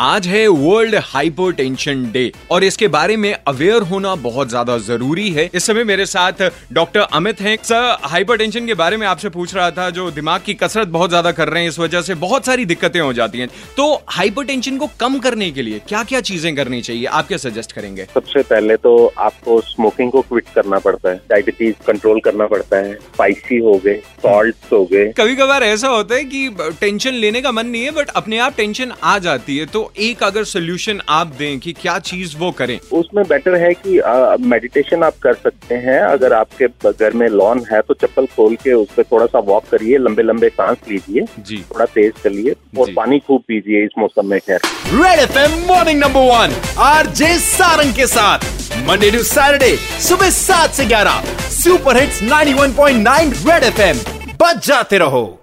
आज है world hypotension day और इसके बारे में अवेयर होना बहुत ज़्यादा ज़रूरी है। इस समय मेरे साथ डॉक्टर अमित हैं। सर हाइपरटेंशन के बारे में आपसे पूछ रहा था जो दिमाग की कसरत बहुत ज़्यादा कर रहे हैं इस वजह से बहुत सारी दिक्कतें हो जाती हैं। तो हाइपरटेंशन को कम करने के लिए क्या क्या चीज़ें करनी चाहिए? आप क्या सजेस्ट करेंगे? सबसे पहले तो आपको स्मोकिंग को क्विट करना पड़ता है। डायबिटीज़ कंट्रोल करना पड़ता है। स्पाइसी हो गए सॉल्ट हो गए। कभी कभार ऐसा होता है कि टेंशन लेने का मन नहीं है बट अपने आप टेंशन आ जाती है। तो एक अगर सोल्यूशन आप दें कि क्या चीज़ वो करें? उसमें बेटर है कि मेडिटेशन आप कर सकते हैं। अगर आपके घर में लॉन है तो चप्पल खोल के उस पर थोड़ा सा वॉक करिए लंबे लंबे सांस लीजिए जी। थोड़ा तेज चलिए और। पानी खूब पीजिए इस मौसम में खैर। Red F M morning number one R J Sarang के साथ। मंडे टू सैटरडे सुबह सात से ग्यारह। Super hits 91.9 Red F M बच जाते रहो।